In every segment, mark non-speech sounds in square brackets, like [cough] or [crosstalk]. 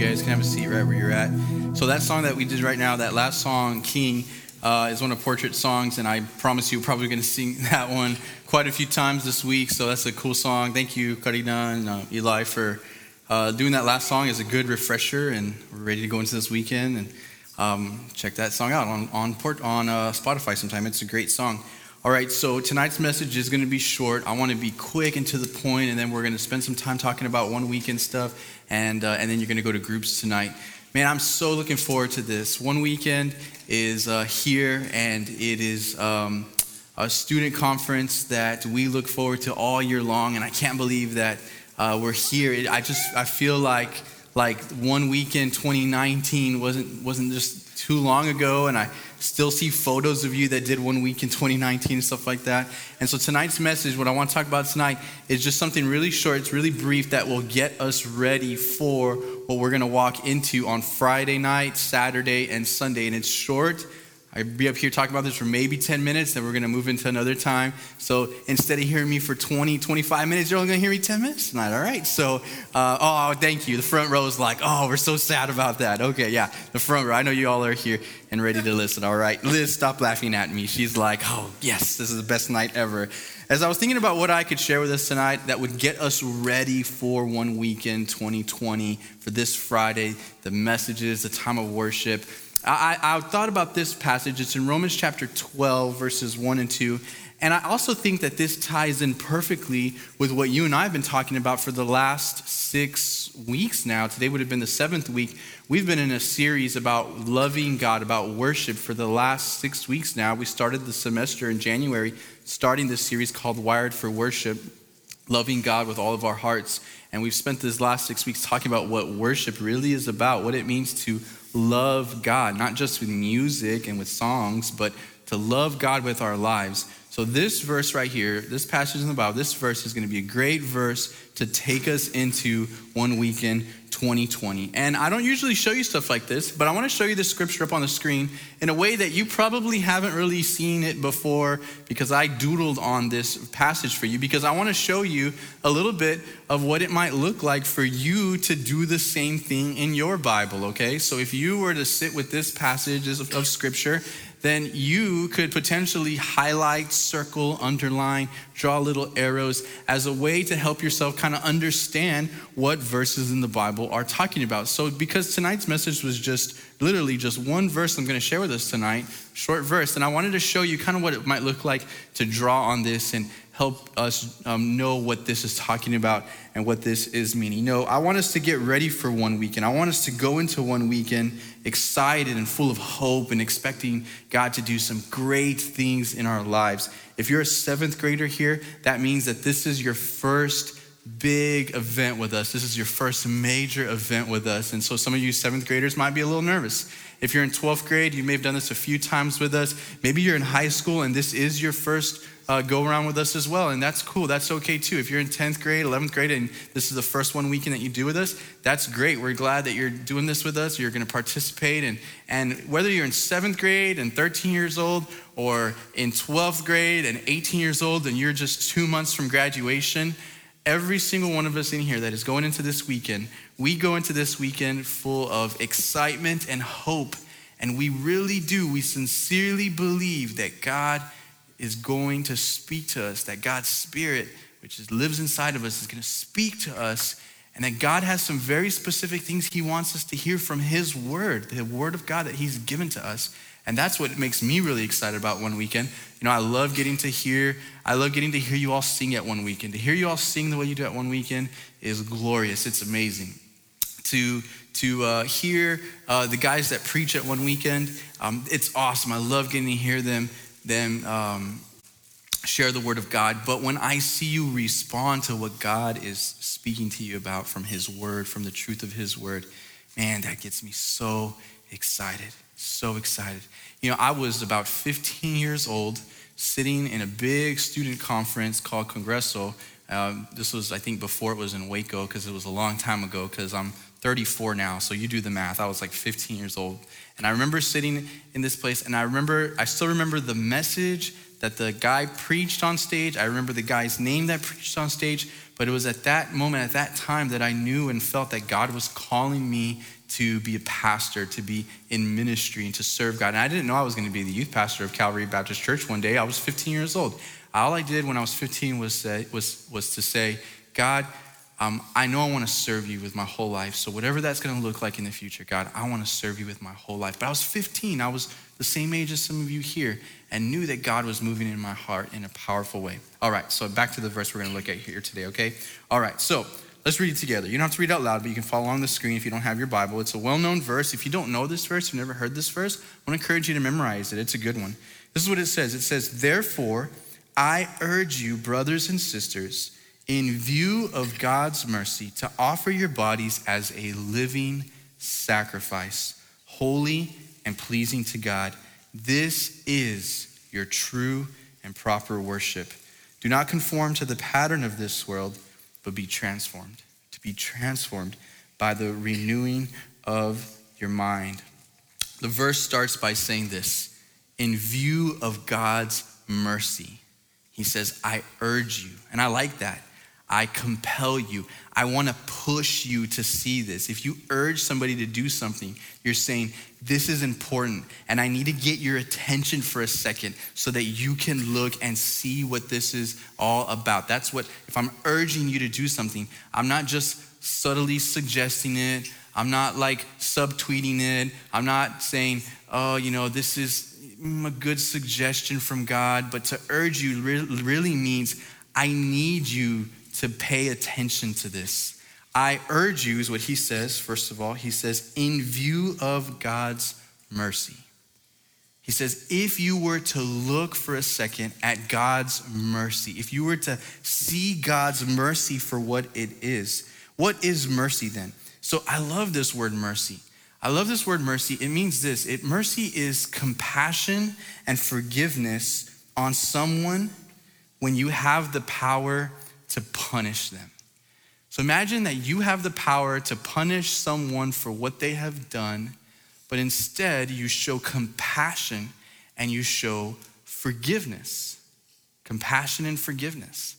guys can have a seat right where you're at. So that song that we did right now, that last song, King, uh, is one of Portrait songs, and I promise you, we're probably going to sing [laughs] that one quite a few times this week. So that's a cool song. Thank you, Karina and uh, Eli, for uh, doing that last song. Is a good refresher, and we're ready to go into this weekend and um, check that song out on on, port, on uh, Spotify sometime. It's a great song. All right, so tonight's message is going to be short. I want to be quick and to the point, and then we're going to spend some time talking about one weekend stuff, and uh, and then you're going to go to groups tonight. Man, I'm so looking forward to this. One weekend is uh, here, and it is um, a student conference that we look forward to all year long, and I can't believe that uh, we're here. It, I just I feel like like one weekend 2019 wasn't wasn't just too long ago, and I still see photos of you that did one weekend 2019 and stuff like that. And so tonight's message, what I want to talk about tonight, is just something really short, it's really brief that will get us ready for what we're going to walk into on Friday night, Saturday, and Sunday. And it's short I'll be up here talking about this for maybe 10 minutes, then we're going to move into another time. So instead of hearing me for 20, 25 minutes, you're only going to hear me 10 minutes tonight, all right? So, uh, oh, thank you. The front row is like, oh, we're so sad about that. Okay, yeah, the front row. I know you all are here and ready to listen, all right? Liz, stop laughing at me. She's like, oh, yes, this is the best night ever. As I was thinking about what I could share with us tonight that would get us ready for one weekend 2020, for this Friday, the messages, the time of worship, I, I, thought about this passage. It's in Romans chapter 12, verses 1 and 2. And I also think that this ties in perfectly with what you and I have been talking about for the last six weeks now. Today would have been the seventh week. We've been in a series about loving God, about worship for the last six weeks now. We started the semester in January, starting this series called Wired for Worship, loving God with all of our hearts. And we've spent this last six weeks talking about what worship really is about, what it means to love God, not just with music and with songs, but to love God with our lives. So, this verse right here, this passage in the Bible, this verse is going to be a great verse to take us into one weekend 2020. And I don't usually show you stuff like this, but I want to show you the scripture up on the screen in a way that you probably haven't really seen it before because I doodled on this passage for you because I want to show you a little bit of what it might look like for you to do the same thing in your Bible, okay? So if you were to sit with this passage of, of scripture then you could potentially highlight, circle, underline, draw little arrows as a way to help yourself kind of understand what verses in the Bible are talking about. So, because tonight's message was just literally just one verse I'm going to share with us tonight, short verse, and I wanted to show you kind of what it might look like to draw on this and help us um, know what this is talking about and what this is meaning. No, I want us to get ready for one weekend. I want us to go into one weekend excited and full of hope and expecting God to do some great things in our lives. If you're a seventh grader here, that means that this is your first big event with us. This is your first major event with us. And so some of you seventh graders might be a little nervous. If you're in 12th grade, you may have done this a few times with us. Maybe you're in high school and this is your first uh, go around with us as well. And that's cool. That's okay too. If you're in 10th grade, 11th grade, and this is the first one weekend that you do with us, that's great. We're glad that you're doing this with us. You're going to participate. And, and whether you're in 7th grade and 13 years old, or in 12th grade and 18 years old, and you're just two months from graduation, every single one of us in here that is going into this weekend, we go into this weekend full of excitement and hope. And we really do, we sincerely believe that God is going to speak to us, that God's Spirit, which is, lives inside of us, is going to speak to us, and that God has some very specific things He wants us to hear from His Word, the Word of God that He's given to us. And that's what makes me really excited about one weekend. You know, I love getting to hear, I love getting to hear you all sing at one weekend. To hear you all sing the way you do at one weekend is glorious. It's amazing. To to uh, hear uh, the guys that preach at one weekend, um, it's awesome. I love getting to hear them them um, share the word of God. But when I see you respond to what God is speaking to you about from His word, from the truth of His word, man, that gets me so excited. So excited. You know, I was about 15 years old sitting in a big student conference called Congreso. Um, this was, I think, before it was in Waco because it was a long time ago because I'm 34 now. So you do the math. I was like 15 years old. And I remember sitting in this place, and I remember, I still remember the message that the guy preached on stage. I remember the guy's name that preached on stage, but it was at that moment, at that time, that I knew and felt that God was calling me to be a pastor, to be in ministry, and to serve God. And I didn't know I was going to be the youth pastor of Calvary Baptist Church one day. I was 15 years old. All I did when I was 15 was, say, was, was to say, God, um, I know I want to serve you with my whole life. So, whatever that's going to look like in the future, God, I want to serve you with my whole life. But I was 15. I was the same age as some of you here and knew that God was moving in my heart in a powerful way. All right, so back to the verse we're going to look at here today, okay? All right, so let's read it together. You don't have to read out loud, but you can follow along the screen if you don't have your Bible. It's a well known verse. If you don't know this verse, you've never heard this verse, I want to encourage you to memorize it. It's a good one. This is what it says it says, Therefore, I urge you, brothers and sisters, in view of God's mercy, to offer your bodies as a living sacrifice, holy and pleasing to God. This is your true and proper worship. Do not conform to the pattern of this world, but be transformed. To be transformed by the renewing of your mind. The verse starts by saying this in view of God's mercy. He says, I urge you. And I like that. I compel you. I want to push you to see this. If you urge somebody to do something, you're saying, This is important, and I need to get your attention for a second so that you can look and see what this is all about. That's what, if I'm urging you to do something, I'm not just subtly suggesting it, I'm not like subtweeting it, I'm not saying, Oh, you know, this is mm, a good suggestion from God, but to urge you really means, I need you to pay attention to this. I urge you, is what he says, first of all. He says, in view of God's mercy. He says, if you were to look for a second at God's mercy, if you were to see God's mercy for what it is, what is mercy then? So I love this word mercy. I love this word mercy. It means this it, mercy is compassion and forgiveness on someone when you have the power to punish them. So imagine that you have the power to punish someone for what they have done, but instead you show compassion and you show forgiveness. Compassion and forgiveness.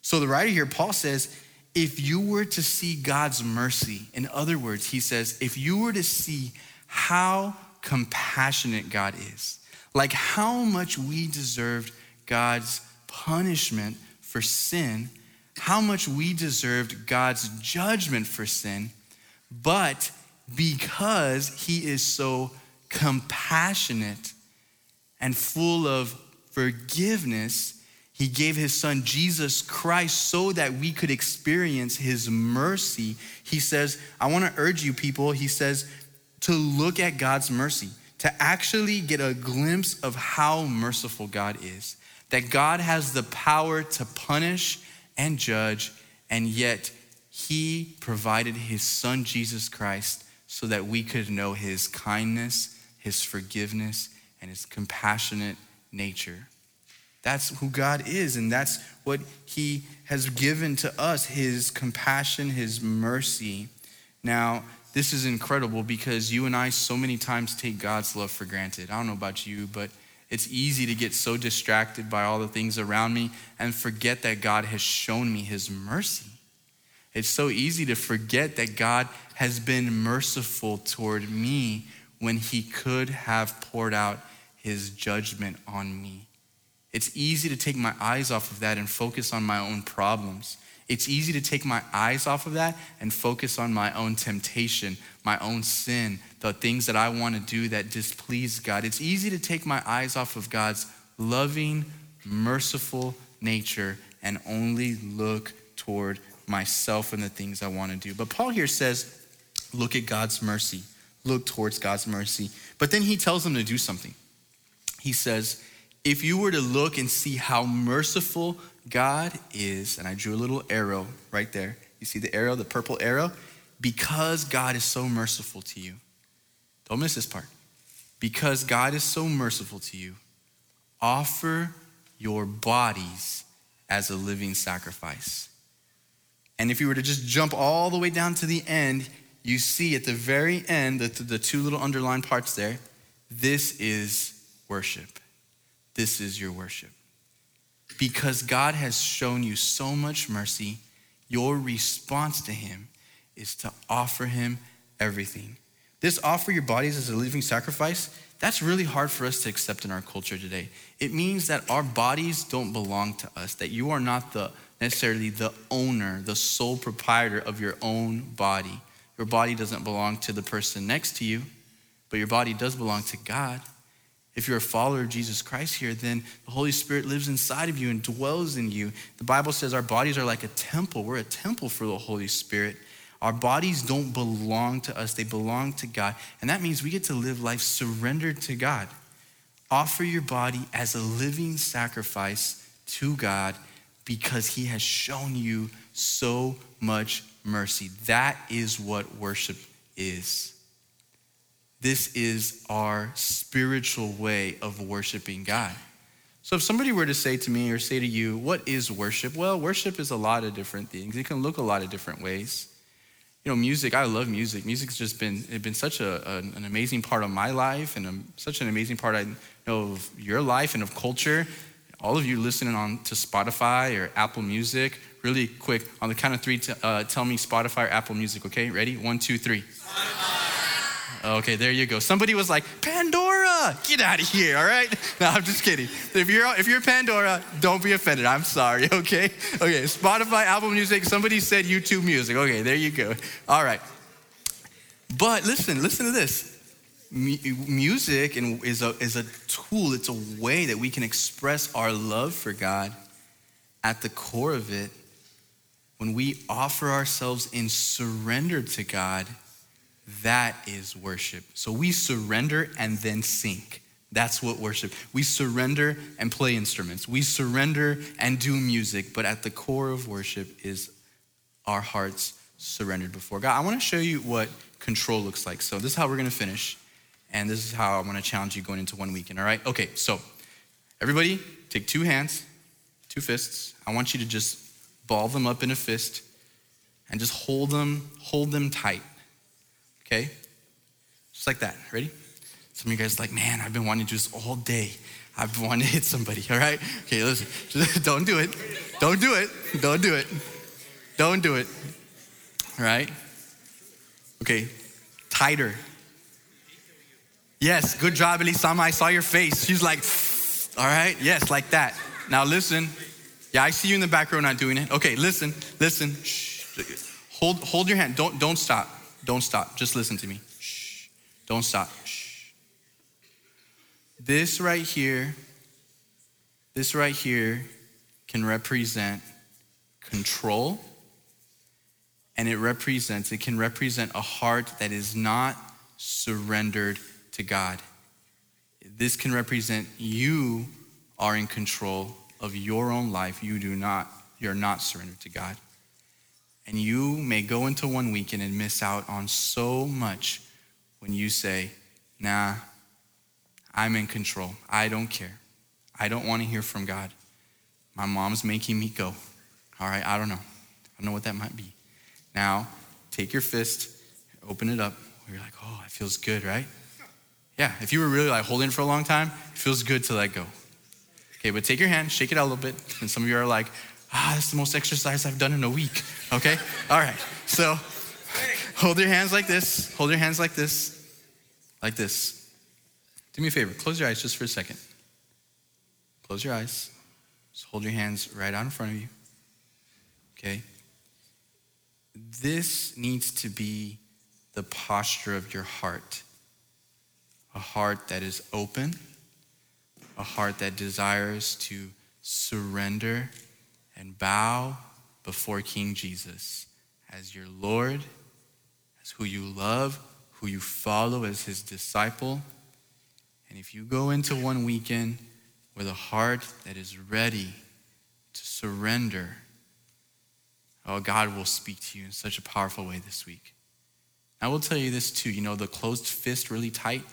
So the writer here, Paul says, if you were to see God's mercy, in other words, he says, if you were to see how compassionate God is, like how much we deserved God's punishment for sin, how much we deserved God's judgment for sin, but because he is so compassionate and full of forgiveness, he gave his son Jesus Christ so that we could experience his mercy. He says, I want to urge you, people, he says, to look at God's mercy, to actually get a glimpse of how merciful God is. That God has the power to punish and judge, and yet he provided his son Jesus Christ so that we could know his kindness, his forgiveness, and his compassionate nature. That's who God is, and that's what he has given to us his compassion, his mercy. Now, this is incredible because you and I so many times take God's love for granted. I don't know about you, but it's easy to get so distracted by all the things around me and forget that God has shown me his mercy. It's so easy to forget that God has been merciful toward me when he could have poured out his judgment on me. It's easy to take my eyes off of that and focus on my own problems. It's easy to take my eyes off of that and focus on my own temptation, my own sin, the things that I want to do that displease God. It's easy to take my eyes off of God's loving, merciful nature and only look toward myself and the things I want to do. But Paul here says, look at God's mercy, look towards God's mercy. But then he tells them to do something. He says, if you were to look and see how merciful God is, and I drew a little arrow right there. You see the arrow, the purple arrow? Because God is so merciful to you. Don't miss this part. Because God is so merciful to you, offer your bodies as a living sacrifice. And if you were to just jump all the way down to the end, you see at the very end, the, the two little underlined parts there, this is worship. This is your worship. Because God has shown you so much mercy, your response to Him is to offer Him everything. This offer your bodies as a living sacrifice, that's really hard for us to accept in our culture today. It means that our bodies don't belong to us, that you are not the necessarily the owner, the sole proprietor of your own body. Your body doesn't belong to the person next to you, but your body does belong to God. If you're a follower of Jesus Christ here, then the Holy Spirit lives inside of you and dwells in you. The Bible says our bodies are like a temple. We're a temple for the Holy Spirit. Our bodies don't belong to us, they belong to God. And that means we get to live life surrendered to God. Offer your body as a living sacrifice to God because He has shown you so much mercy. That is what worship is. This is our spiritual way of worshiping God. So, if somebody were to say to me or say to you, What is worship? Well, worship is a lot of different things. It can look a lot of different ways you know, music, I love music. Music's just been, it's been such a, an, amazing part of my life and a, such an amazing part, I know, of your life and of culture. All of you listening on to Spotify or Apple Music, really quick, on the count of three, uh, tell me Spotify or Apple Music, okay? Ready? One, two, three. Okay, there you go. Somebody was like, Pandora, get out of here, all right? [laughs] No, I'm just kidding. If you're, if you're Pandora, don't be offended. I'm sorry, [laughs] okay? Okay, Spotify, Apple Music, somebody said YouTube Music. Okay, there you go. All right. But listen, listen to this. music is a, is a tool, it's a way that we can express our love for God. At the core of it, when we offer ourselves in surrender to God, that is worship. So we surrender and then sink. That's what worship. We surrender and play instruments. We surrender and do music, but at the core of worship is our hearts surrendered before God. I want to show you what control looks like. So this is how we're going to finish, and this is how I want to challenge you going into one weekend, all right? Okay, so everybody take two hands, two fists. I want you to just ball them up in a fist and just hold them, hold them tight okay? Just like that. Ready? Some of you guys like, man, I've been wanting to do this all day. I've [laughs] been wanting to hit somebody, all right? Okay, listen. [laughs] Don't do it. Don't do it. Don't do it. Don't do it. All right? Okay, tighter. Yes, good job, Elisama. I saw your face. She's like, [laughs] all right, yes, like that. Now listen. Yeah, I see you in the back row not doing it. Okay, listen, listen. Shh. Hold, hold your hand. Don't, don't stop. Don't stop. Just listen to me. Shh. Don't stop. Shh. This right here, this right here can represent control and it represents, it can represent a heart that is not surrendered to God. This can represent you are in control of your own life. You do not, you're not surrendered to God. And you may go into one weekend and miss out on so much when you say, nah, I'm in control. I don't care. I don't want to hear from God. My mom's making me go. All right, I don't know. I don't know what that might be. Now, take your fist, open it up. You're like, oh, it feels good, right? Yeah, if you were really like holding for a long time, it feels good to let go. Okay, but take your hand, shake it out a little bit. [laughs] And some of you are like, ah, that's the most exercise I've done in a week. Okay? All right. So hold your hands like this. Hold your hands like this. Like this. Do me a favor. Close your eyes just for a second. Close your eyes. Just hold your hands right out in front of you. Okay? This needs to be the posture of your heart a heart that is open, a heart that desires to surrender and bow before King Jesus as your Lord, as who you love, who you follow as his disciple. And if you go into one weekend with a heart that is ready to surrender, oh, God will speak to you in such a powerful way this week. I will tell you this too you know, the closed fist really tight,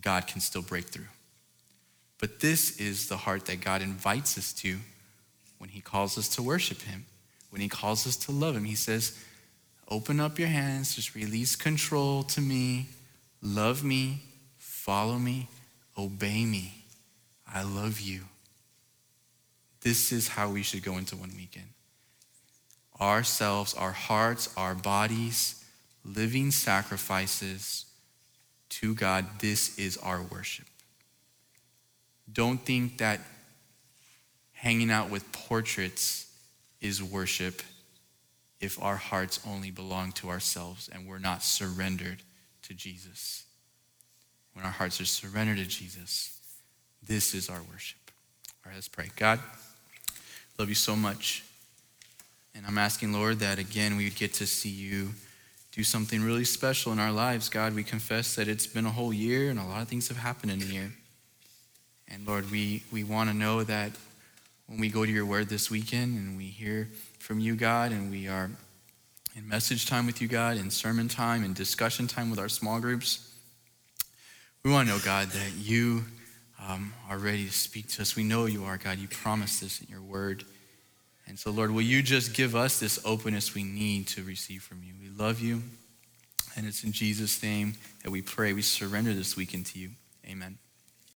God can still break through. But this is the heart that God invites us to when He calls us to worship Him, when He calls us to love Him. He says, Open up your hands, just release control to me, love me, follow me, obey me. I love you. this is how we should go into one weekend. Ourselves, our hearts, our bodies, living sacrifices to God. This is our worship. Don't think that hanging out with portraits is worship if our hearts only belong to ourselves and we're not surrendered to Jesus. When our hearts are surrendered to Jesus, this is our worship. All right, let's pray. God, love you so much. And I'm asking, Lord, that again we would get to see you do something really special in our lives. God, we confess that it's been a whole year and a lot of things have happened in a year. And Lord, we, we want to know that when we go to your word this weekend and we hear from you, God, and we are in message time with you, God, in sermon time, in discussion time with our small groups, we want to know, God, that you um, are ready to speak to us. We know you are, God. You promised this in your word. And so, Lord, will you just give us this openness we need to receive from you? We love you. And it's in Jesus' name that we pray. We surrender this weekend to you. Amen.